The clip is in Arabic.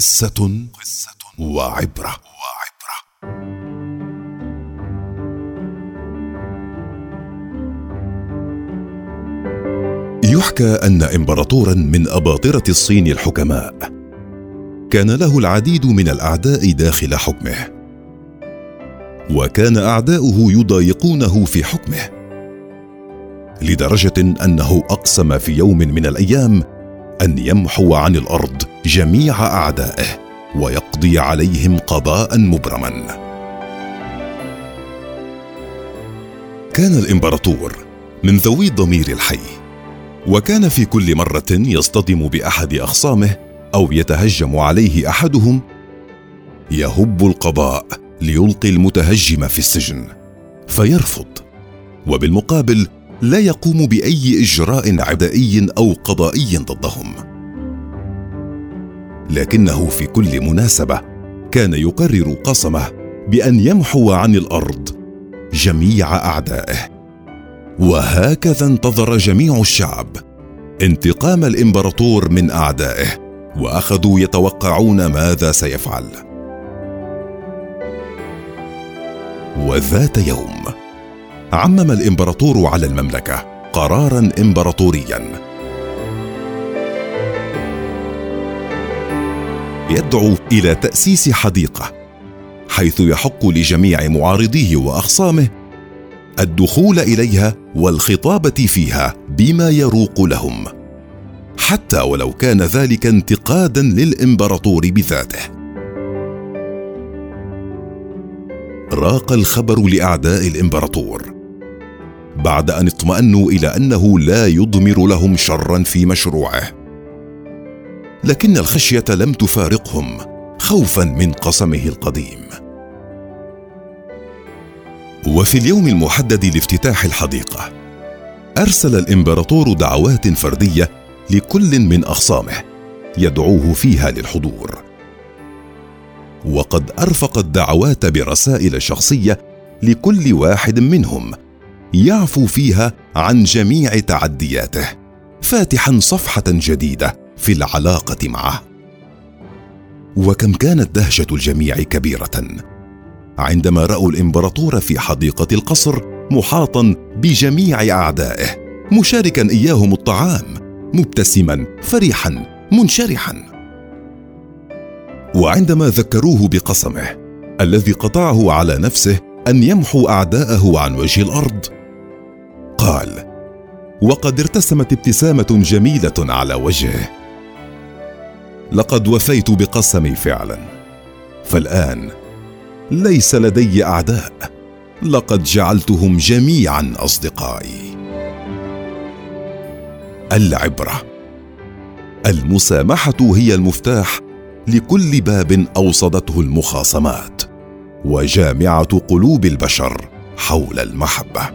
قصة وعبرة. يحكى أن إمبراطورا من أباطرة الصين الحكماء كان له العديد من الأعداء داخل حكمه وكان أعداؤه يضايقونه في حكمه لدرجة أنه أقسم في يوم من الأيام أن يمحو عن الأرض جميع أعدائه ويقضي عليهم قضاء مبرما. كان الإمبراطور من ذوي الضمير الحي وكان في كل مرة يصطدم بأحد اخصامه أو يتهجم عليه أحدهم يهب القضاء ليلقي المتهجم في السجن فيرفض وبالمقابل لا يقوم بأي إجراء عدائي أو قضائي ضدهم. لكنه في كل مناسبة كان يقرر قسمه بأن يمحو عن الأرض جميع أعدائه. وهكذا انتظر جميع الشعب انتقام الإمبراطور من أعدائه وأخذوا يتوقعون ماذا سيفعل. وذات يوم عمم الإمبراطور على المملكة قرارا إمبراطوريا. يدعو إلى تأسيس حديقة حيث يحق لجميع معارضيه وأخصامه الدخول إليها والخطابة فيها بما يروق لهم حتى ولو كان ذلك انتقادا للإمبراطور بذاته. راق الخبر لأعداء الإمبراطور. بعد أن اطمأنوا إلى أنه لا يضمر لهم شرا في مشروعه. لكن الخشية لم تفارقهم خوفا من قسمه القديم. وفي اليوم المحدد لافتتاح الحديقة أرسل الإمبراطور دعوات فردية لكل من أخصامه يدعوه فيها للحضور. وقد أرفق الدعوات برسائل شخصية لكل واحد منهم يعفو فيها عن جميع تعدياته. فاتحا صفحة جديدة في العلاقة معه. وكم كانت دهشة الجميع كبيرة. عندما رأوا الإمبراطور في حديقة القصر محاطا بجميع أعدائه مشاركا إياهم الطعام مبتسما فرحا منشرحا. وعندما ذكروه بقسمه الذي قطعه على نفسه أن يمحو أعداءه عن وجه الأرض قال وقد ارتسمت ابتسامة جميلة على وجهه. لقد وفيت بقسمي فعلا. فالآن ليس لدي أعداء. لقد جعلتهم جميعا أصدقائي. العبرة. المسامحة هي المفتاح لكل باب أوصدته المخاصمات وجامعة قلوب البشر حول المحبة.